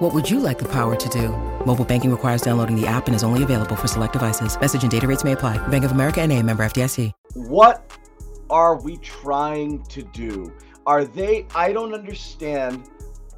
What would you like the power to do? Mobile banking requires downloading the app and is only available for select devices. Message and data rates may apply. Bank of America and a member FDIC. What are we trying to do? Are they, I don't understand.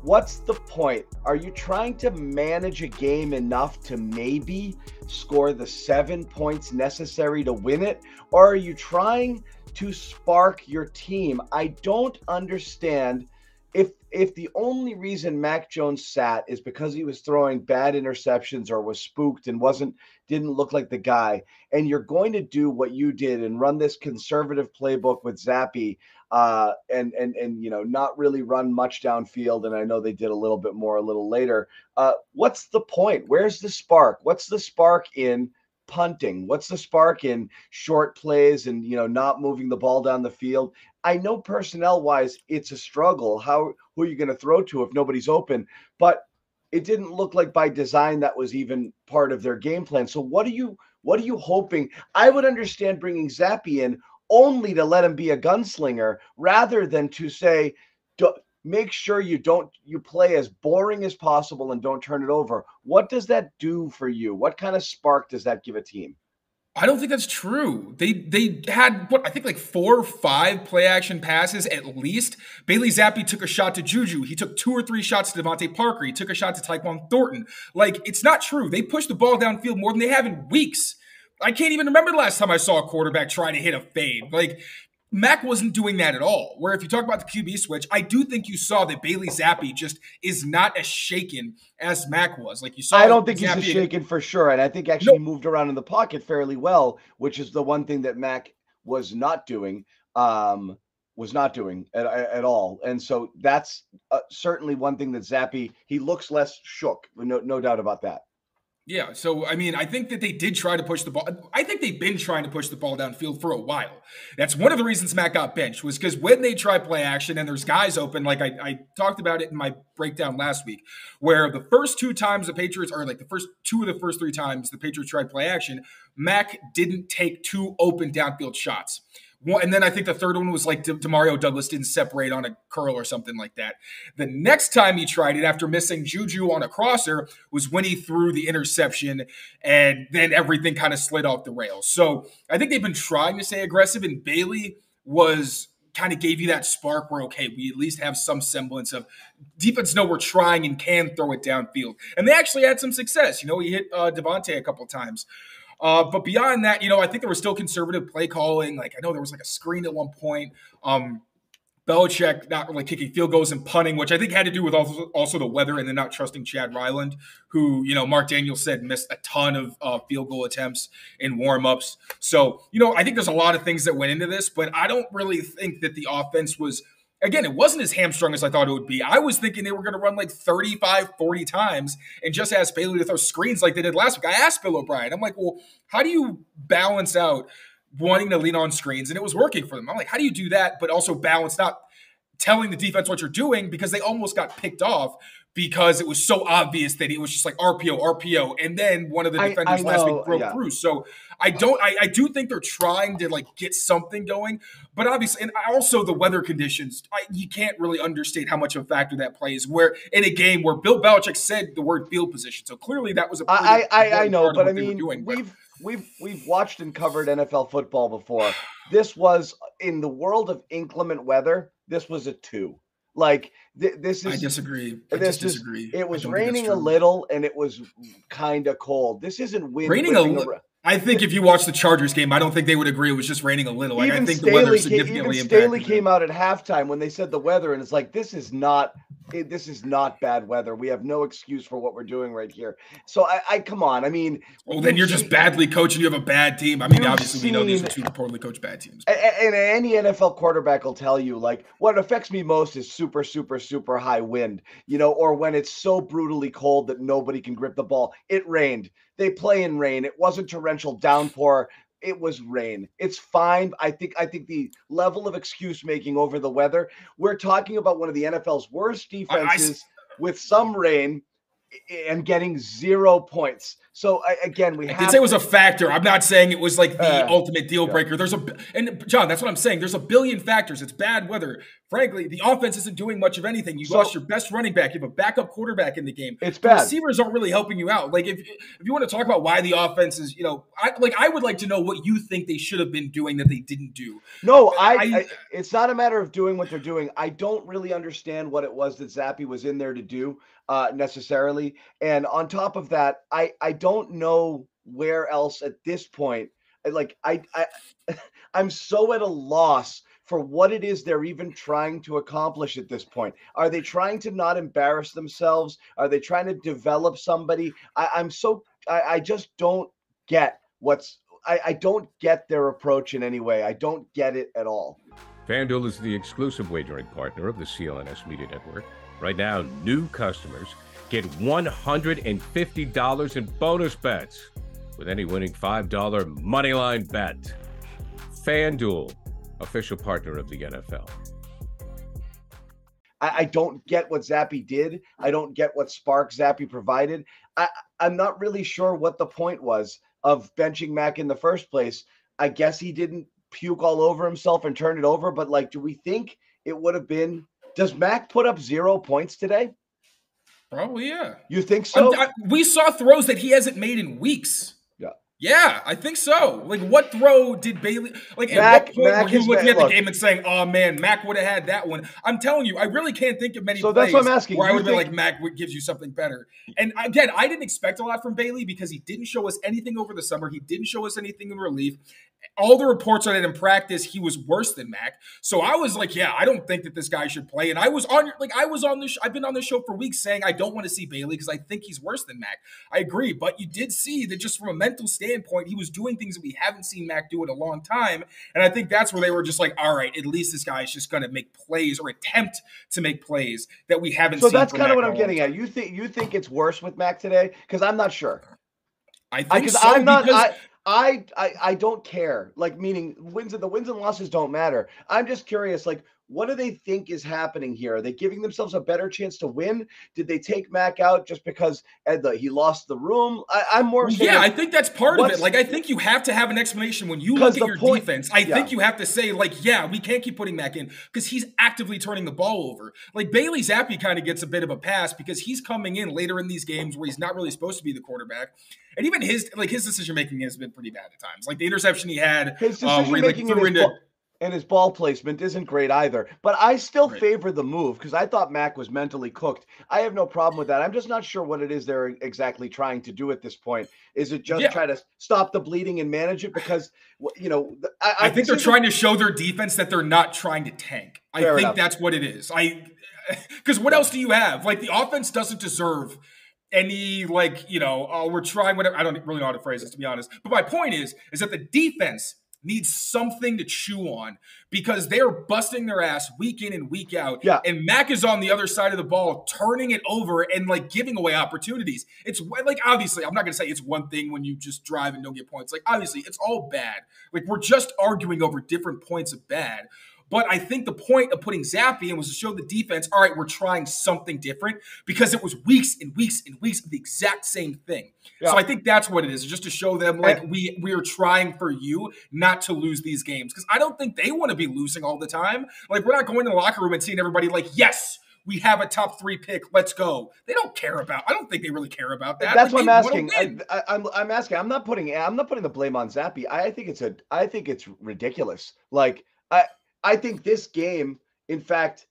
What's the point? Are you trying to manage a game enough to maybe score the seven points necessary to win it? Or are you trying to spark your team? I don't understand if if the only reason Mac Jones sat is because he was throwing bad interceptions or was spooked and wasn't didn't look like the guy, and you're going to do what you did and run this conservative playbook with Zappe, uh, and and and you know not really run much downfield, and I know they did a little bit more a little later. Uh, what's the point? Where's the spark? What's the spark in? punting? What's the spark in short plays and you know not moving the ball down the field? I know personnel wise it's a struggle. How who are you going to throw to if nobody's open? But it didn't look like by design that was even part of their game plan. So what are you what are you hoping? I would understand bringing Zappe in only to let him be a gunslinger rather than to say make sure you don't you play as boring as possible and don't turn it over. What does that do for you? What kind of spark does that give a team? I don't think that's true. They they had what I think like four or five play action passes at least. Bailey Zappe took a shot to Juju. He took two or three shots to DeVante Parker. He took a shot to Tyquan Thornton. Like it's not true. They pushed the ball downfield more than they have in weeks. I can't even remember the last time I saw a quarterback try to hit a fade. Like Mac wasn't doing that at all. Where if you talk about the QB switch, I do think you saw that Bailey Zappe just is not as shaken as Mac was. Like you saw, I don't think Zappe he's as shaken for sure, and I think actually moved around in the pocket fairly well, which is the one thing that Mac was not doing. Um, was not doing at, at all, and so that's uh, certainly one thing that Zappe he looks less shook. No, no doubt about that. Yeah, so I mean, I think that they did try to push the ball. I think they've been trying to push the ball downfield for a while. That's one of the reasons Mac got benched was because when they try play action and there's guys open, like I, I, talked about it in my breakdown last week, where the first two times the Patriots, or like the first two of the first three times the Patriots tried play action, Mac didn't take two open downfield shots and then I think the third one was like Demario Douglas didn't separate on a curl or something like that. The next time he tried it after missing Juju on a crosser was when he threw the interception, and then everything kind of slid off the rails. So I think they've been trying to stay aggressive, and Bailey was kind of gave you that spark where okay, we at least have some semblance of defense. Know we're trying and can throw it downfield, and they actually had some success. You know, he hit uh, DeVante a couple times. Uh, but beyond that, you know, I think there was still conservative play calling. Like I know there was like a screen at one point. Um, Belichick not really kicking field goals and punting, which I think had to do with also, also the weather and then not trusting Chad Ryland, who, you know, Mark Daniels said missed a ton of uh, field goal attempts in warmups. So, you know, I think there's a lot of things that went into this, but I don't really think that the offense was – again, it wasn't as hamstrung as I thought it would be. I was thinking they were going to run like 35, 40 times and just ask Bailey to throw screens like they did last week. I asked Bill O'Brien, I'm like, well, how do you balance out wanting to lean on screens? And it was working for them. I'm like, how do you do that, but also balance not telling the defense what you're doing because they almost got picked off because it was so obvious that it was just like RPO, RPO, and then one of the defenders I, I last week broke yeah. through. So I don't, I, I, do think they're trying to like get something going, but obviously, and also the weather conditions, I, you can't really understate how much of a factor that plays. Where in a game where Bill Belichick said the word field position, so clearly that was a. I, I, I know, but I mean, doing, we've. But. We've we've watched and covered NFL football before. This was in the world of inclement weather. This was a two. Like th- this is. I disagree. I this disagree. Is, it was raining a little and it was kind of cold. This isn't wind. Raining a little. I think if you watch the Chargers game, I don't think they would agree it was just raining a little. Like, I think Staley the weather significantly came, even Staley came out at halftime when they said the weather, and it's like this is not this is not bad weather. We have no excuse for what we're doing right here. So I, I come on. I mean, well, then you're just badly coached and you have a bad team. I mean, obviously seen, we know these are two poorly coached bad teams. And, and any NFL quarterback will tell you, like, what affects me most is super, super, super high wind. You know, or when it's so brutally cold that nobody can grip the ball. It rained. They play in rain. It wasn't torrential downpour it was rain. It's fine. I think I think the level of excuse making over the weather. We're talking about one of the NFL's worst defenses I, I, with some rain and getting zero points. So again, we I did say it was a factor. I'm not saying it was like the uh, ultimate deal breaker. There's a and John, that's what I'm saying. There's a billion factors. It's bad weather. Frankly, the offense isn't doing much of anything. You so, lost your best running back. You have a backup quarterback in the game. It's bad. The receivers aren't really helping you out. Like if if you want to talk about why the offense is, you know, I like I would like to know what you think they should have been doing that they didn't do. No, I, I, I it's not a matter of doing what they're doing. I don't really understand what it was that Zappe was in there to do uh, necessarily. And on top of that, I I don't know where else at this point. Like I I I'm so at a loss for what it is they're even trying to accomplish at this point. Are they trying to not embarrass themselves? Are they trying to develop somebody? I, am so I, I just don't get what's I, I don't get their approach in any way. I don't get it at all. FanDuel is the exclusive wagering partner of the CLNS Media Network. Right now, new customers get $150 in bonus bets with any winning $5 moneyline bet. FanDuel, official partner of the NFL. I, I, don't get what Zappe did. I don't get what spark Zappe provided. I, I'm not really sure what the point was of benching Mac in the first place. I guess he didn't puke all over himself and turn it over, but like, do we think it would have been does Mac put up zero points today? Probably, yeah. You think so? I, we saw throws that he hasn't made in weeks. Yeah. I think so. Like, what throw did Bailey? Like, Mac, at what point Mac were you looking at the game and saying, "Oh man, Mac would have had that one"? I'm telling you, I really can't think of many. So that's what I'm asking. Where I would think- be like, Mac gives you something better. And again, I didn't expect a lot from Bailey because he didn't show us anything over the summer. He didn't show us anything in relief all the reports on it in practice, he was worse than Mac. So I was like, yeah, I don't think that this guy should play. And I was on, like, I was on this. I've been on this show for weeks saying I don't want to see Bailey because I think he's worse than Mac. I agree, but you did see that just from a mental standpoint, he was doing things that we haven't seen Mac do in a long time. And I think that's where they were just like, all right, at least this guy is just going to make plays or attempt to make plays that we haven't. So that's kind of what I'm getting time. at. You think you think it's worse with Mac today? Because I'm not sure. I think I, so I'm not. I, I, I I don't care. Like meaning wins and the wins and losses don't matter. I'm just curious. Like, what do they think is happening here? Are they giving themselves a better chance to win? Did they take Mac out just because the, he lost the room? I, am more. Yeah, I think that's part of it. Like, I think you have to have an explanation when you look at your point, defense. I yeah. think you have to say, like, yeah, we can't keep putting Mac in because he's actively turning the ball over. Like Bailey Zappe kind of gets a bit of a pass because he's coming in later in these games where he's not really supposed to be the quarterback. And even his like his decision making has been pretty bad at times. Like the interception he had, his uh, decision making like, into, ball, and his ball placement isn't great either. But I still right. favor the move because I thought Mac was mentally cooked. I have no problem with that. I'm just not sure what it is they're exactly trying to do at this point. Is it just yeah. try to stop the bleeding and manage it? Because you know, I, I, I think they're trying to show their defense that they're not trying to tank. I think enough. that's what it is. I because what else do you have? Like the offense doesn't deserve any like you know oh we're trying whatever i don't really know how to phrase this to be honest but my point is is that the defense needs something to chew on because they are busting their ass week in and week out. Yeah. And Mac is on the other side of the ball, turning it over and like giving away opportunities. It's like obviously, I'm not gonna say it's one thing when you just drive and don't get points. Like obviously, it's all bad. Like we're just arguing over different points of bad. But I think the point of putting Zappe in was to show the defense, all right, we're trying something different because it was weeks and weeks and weeks of the exact same thing. Yeah. So I think that's what it is, just to show them like and, we we are trying for you not to lose these games. Because I don't think they want to be losing all the time. Like we're not going to the locker room and seeing everybody like, yes, we have a top three pick. Let's go. They don't care about. I don't think they really care about that. That's like, what I'm asking. I, am I'm, I'm asking. I'm not putting. I'm not putting the blame on Zappe. I think it's a. I think it's ridiculous. Like I. I think this game, in fact,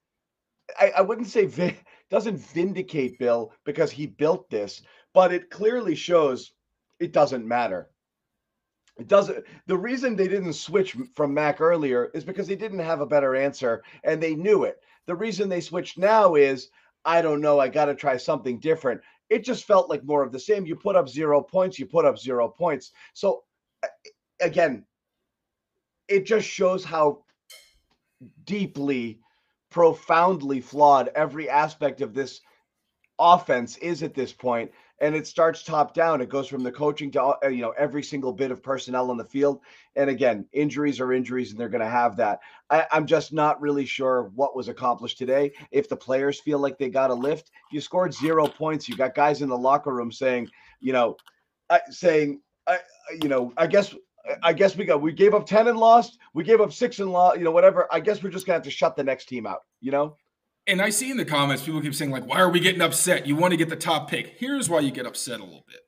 I, I wouldn't say vi- doesn't vindicate Bill because he built this, but it clearly shows it doesn't matter. It doesn't. The reason they didn't switch from Mac earlier is because they didn't have a better answer and they knew it. The reason they switched now is I don't know. I got to try something different. It just felt like more of the same. You put up zero points, you put up zero points. So, again, it just shows how deeply, profoundly flawed every aspect of this offense is at this and it starts top down. It goes from the coaching to uh, you know every single bit of personnel on the field. And again, injuries are injuries, and they're going to have that. I, am just not really sure what was accomplished today. If the players feel like they got a lift, you scored zero points. You got guys in the locker room saying, you know, uh, saying, I, you know, I guess I guess we got we gave up 10 and lost. We gave up six and lost, you know, whatever. I guess we're just gonna have to shut the next team out, you know? And I see in the comments people keep saying, like, why are we getting upset? You want to get the top pick. Here's why you get upset a little bit.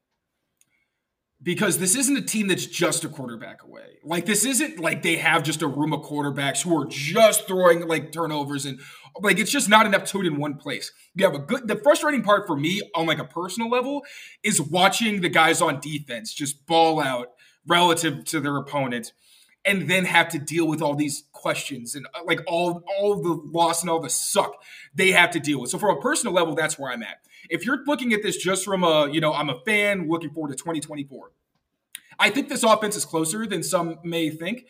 Because this isn't a team that's just a quarterback away. Like, this isn't like they have just a room of quarterbacks who are just throwing like turnovers and like it's just not enough to it in one place. You have a good the frustrating part for me on like a personal level is watching the guys on defense just ball out relative to their opponent and then have to deal with all these questions and uh, like all all the loss and all the suck they have to deal with. So from a personal level, that's where I'm at. If you're looking at this just from a, you know, I'm a fan looking forward to 2024. I think this offense is closer than some may think.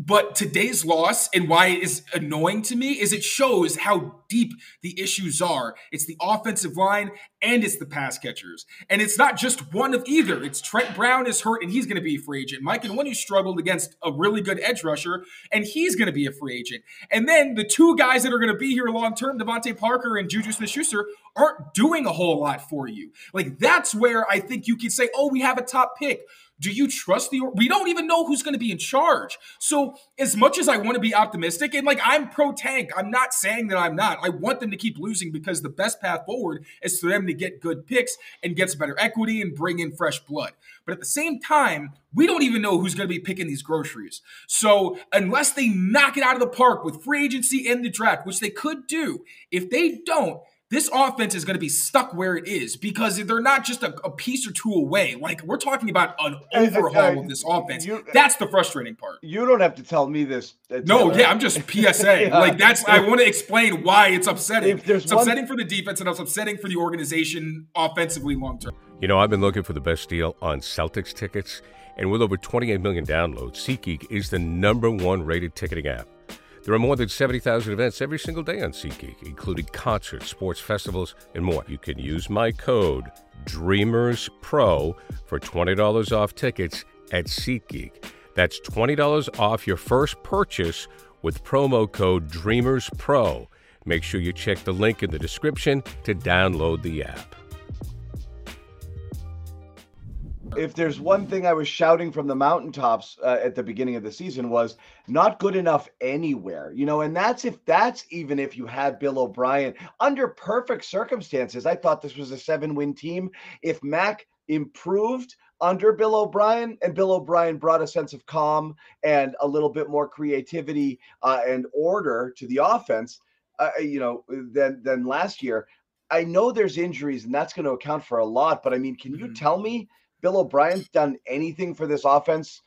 But today's loss and why it is annoying to me is it shows how deep the issues are. It's the offensive line and it's the pass catchers. And it's not just one of either. It's Trent Brown is hurt and he's going to be a free agent. Mike Onwenu struggled against a really good edge rusher and he's going to be a free agent. And then the two guys that are going to be here long term, DeVante Parker and Juju Smith-Schuster, aren't doing a whole lot for you. Like that's where I think you can say, "Oh, we have a top pick." Do you trust the? We don't even know who's going to be in charge. So, as much as I want to be optimistic, and like I'm pro tank, I'm not saying that I'm not. I want them to keep losing because the best path forward is for them to get good picks and get some better equity and bring in fresh blood. But at the same time, we don't even know who's going to be picking these groceries. So, unless they knock it out of the park with free agency and the draft, which they could do, if they don't, this offense is going to be stuck where it is because they're not just a, a piece or two away. Like we're talking about an overhaul of this offense. You, that's the frustrating part. You don't have to tell me this. Uh, no, yeah, I'm just PSA. yeah. Like that's I want to explain why it's upsetting. If there's it's one... upsetting for the defense and it's upsetting for the organization offensively long term. You know, I've been looking for the best deal on Celtics tickets, and with over 28 million downloads, SeatGeek is the number one rated ticketing app. There are more than 70,000 events every single day on SeatGeek, including concerts, sports festivals, and more. You can use my code DREAMERSPRO for $20 off tickets at SeatGeek. That's $20 off your first purchase with promo code DREAMERSPRO. Make sure you check the link in the description to download the app. If there's one thing I was shouting from the mountaintops uh, at the beginning of the season was not good enough anywhere, you know, and that's if that's even if you had Bill O'Brien under perfect circumstances. I thought this was a seven win team. If Mac improved under Bill O'Brien and Bill O'Brien brought a sense of calm and a little bit more creativity uh, and order to the offense, uh, you know, than than last year. I know there's injuries and that's going to account for a lot, but I mean, can you mm-hmm. tell me Bill O'Brien's done anything for this offense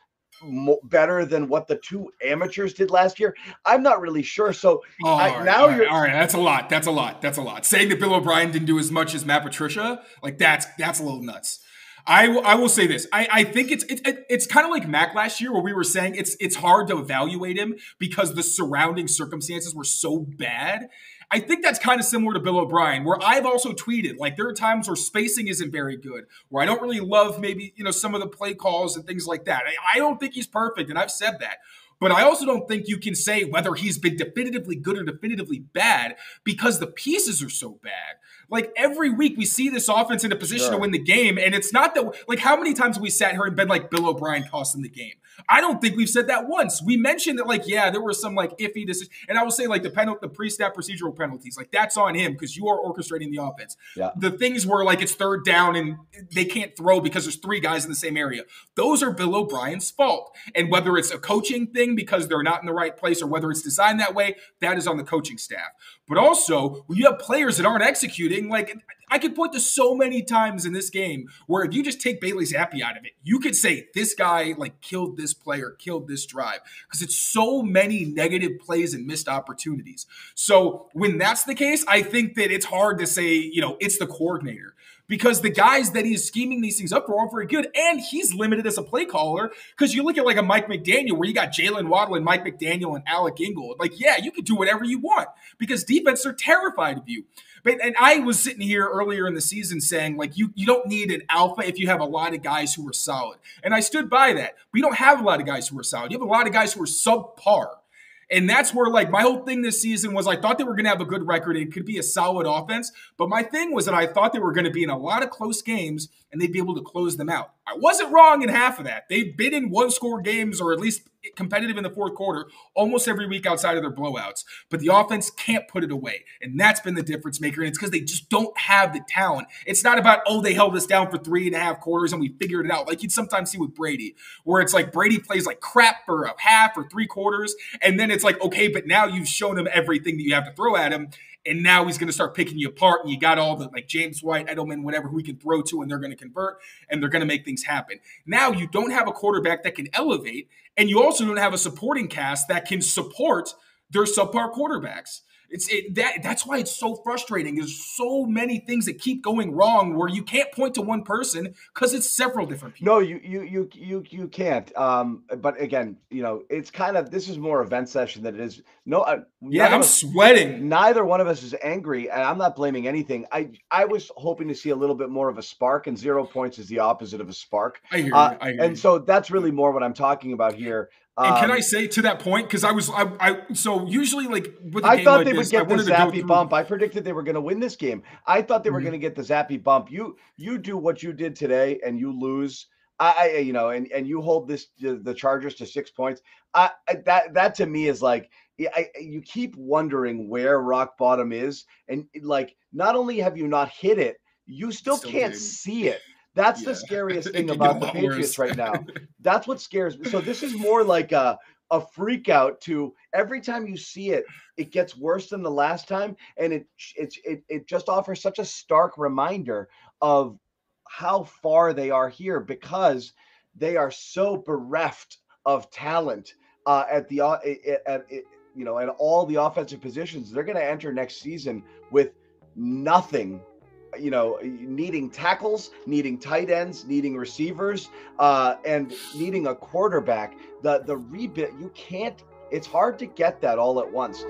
better than what the two amateurs did last year? I'm not really sure. So oh, I, right, now all you're all right. That's a lot. That's a lot. That's a lot. Saying that Bill O'Brien didn't do as much as Matt Patricia, like that's that's a little nuts. I, w- I will say this. I, I think it's it, it, it's kind of like Mac last year, where we were saying it's it's hard to evaluate him because the surrounding circumstances were so bad. I think that's kind of similar to Bill O'Brien, where I've also tweeted like there are times where spacing isn't very good, where I don't really love maybe you know some of the play calls and things like that. I, I don't think he's perfect, and I've said that. But I also don't think you can say whether he's been definitively good or definitively bad because the pieces are so bad. Like every week we see this offense in a position sure. to win the game, and it's not that like how many times have we sat here and been like Bill O'Brien cost them the game? I don't think we've said that once. We mentioned that like yeah, there were some like iffy decisions, and I will say like the penalty, the pre-snap procedural penalties, like that's on him because you are orchestrating the offense. Yeah. The things where like it's third down and they can't throw because there's three guys in the same area. Those are Bill O'Brien's fault, and whether it's a coaching thing because they're not in the right place or whether it's designed that way, that is on the coaching staff. But also, when you have players that aren't executing, like I could point to so many times in this game where if you just take Bailey Zappe out of it, you could say this guy like killed this player, killed this drive because it's so many negative plays and missed opportunities. So when that's the case, I think that it's hard to say, you know, it's the coordinator because the guys that he's scheming these things up for aren't very good. And he's limited as a play caller because you look at like a Mike McDaniel where you got Jaylen Waddle and Mike McDaniel and Alec Ingold. Like, yeah, you can do whatever you want because defense are terrified of you. But and I was sitting here earlier in the season saying like you you don't need an alpha if you have a lot of guys who are solid, and I stood by that. You don't have a lot of guys who are solid. You have a lot of guys who are subpar. And that's where, like, my whole thing this season was I thought they were going to have a good record. It could be a solid offense. But my thing was that I thought they were going to be in a lot of close games and they'd be able to close them out. I wasn't wrong in half of that. They've been in one score games or at least competitive in the fourth quarter almost every week outside of their blowouts. But the offense can't put it away. And that's been the difference maker. And it's because they just don't have the talent. It's not about, oh, they held us down for three and a half quarters and we figured it out. Like you'd sometimes see with Brady, where it's like Brady plays like crap for a half or three quarters. And then it's like, okay, but now you've shown him everything that you have to throw at him and now he's going to start picking you apart. And you got all the like James White, Edelman, whatever who he can throw to, and they're going to convert and they're going to make things happen. Now you don't have a quarterback that can elevate, and you also don't have a supporting cast that can support their subpar quarterbacks. It's it, that that's why it's so frustrating. There's so many things that keep going wrong where you can't point to one person because it's several different people. No, you you you you you can't. Um, but again, you know, it's kind of this is more event session than it is. No, uh, yeah, I'm us, sweating. Neither one of us is angry, and I'm not blaming anything. I I was hoping to see a little bit more of a spark, and zero points is the opposite of a spark. I hear, uh, I hear and so that's really more what I'm talking about here. And can I um, say to that point because I was I, I so usually like with I thought like they this, would get the Zappe bump. I predicted they were going to win this game. I thought they were mm-hmm. going to get the Zappe bump. You you do what you did today and you lose. I, I you know and and you hold this the Chargers to six points. I, I that that to me is like I, you keep wondering where rock bottom is and like not only have you not hit it, you still, still can't see it. That's yeah. the scariest thing about the Patriots right now. That's what scares me. So this is more like a a freak out to every time you see it, it gets worse than the last time, and it it's it it just offers such a stark reminder of how far they are here because they are so bereft of talent uh, at the uh, at, at, at you know at all the offensive positions. They're going to enter next season with nothing you know, needing tackles, needing tight ends, needing receivers, uh, and needing a quarterback. The the rebuild you can't. It's hard to get that all at once.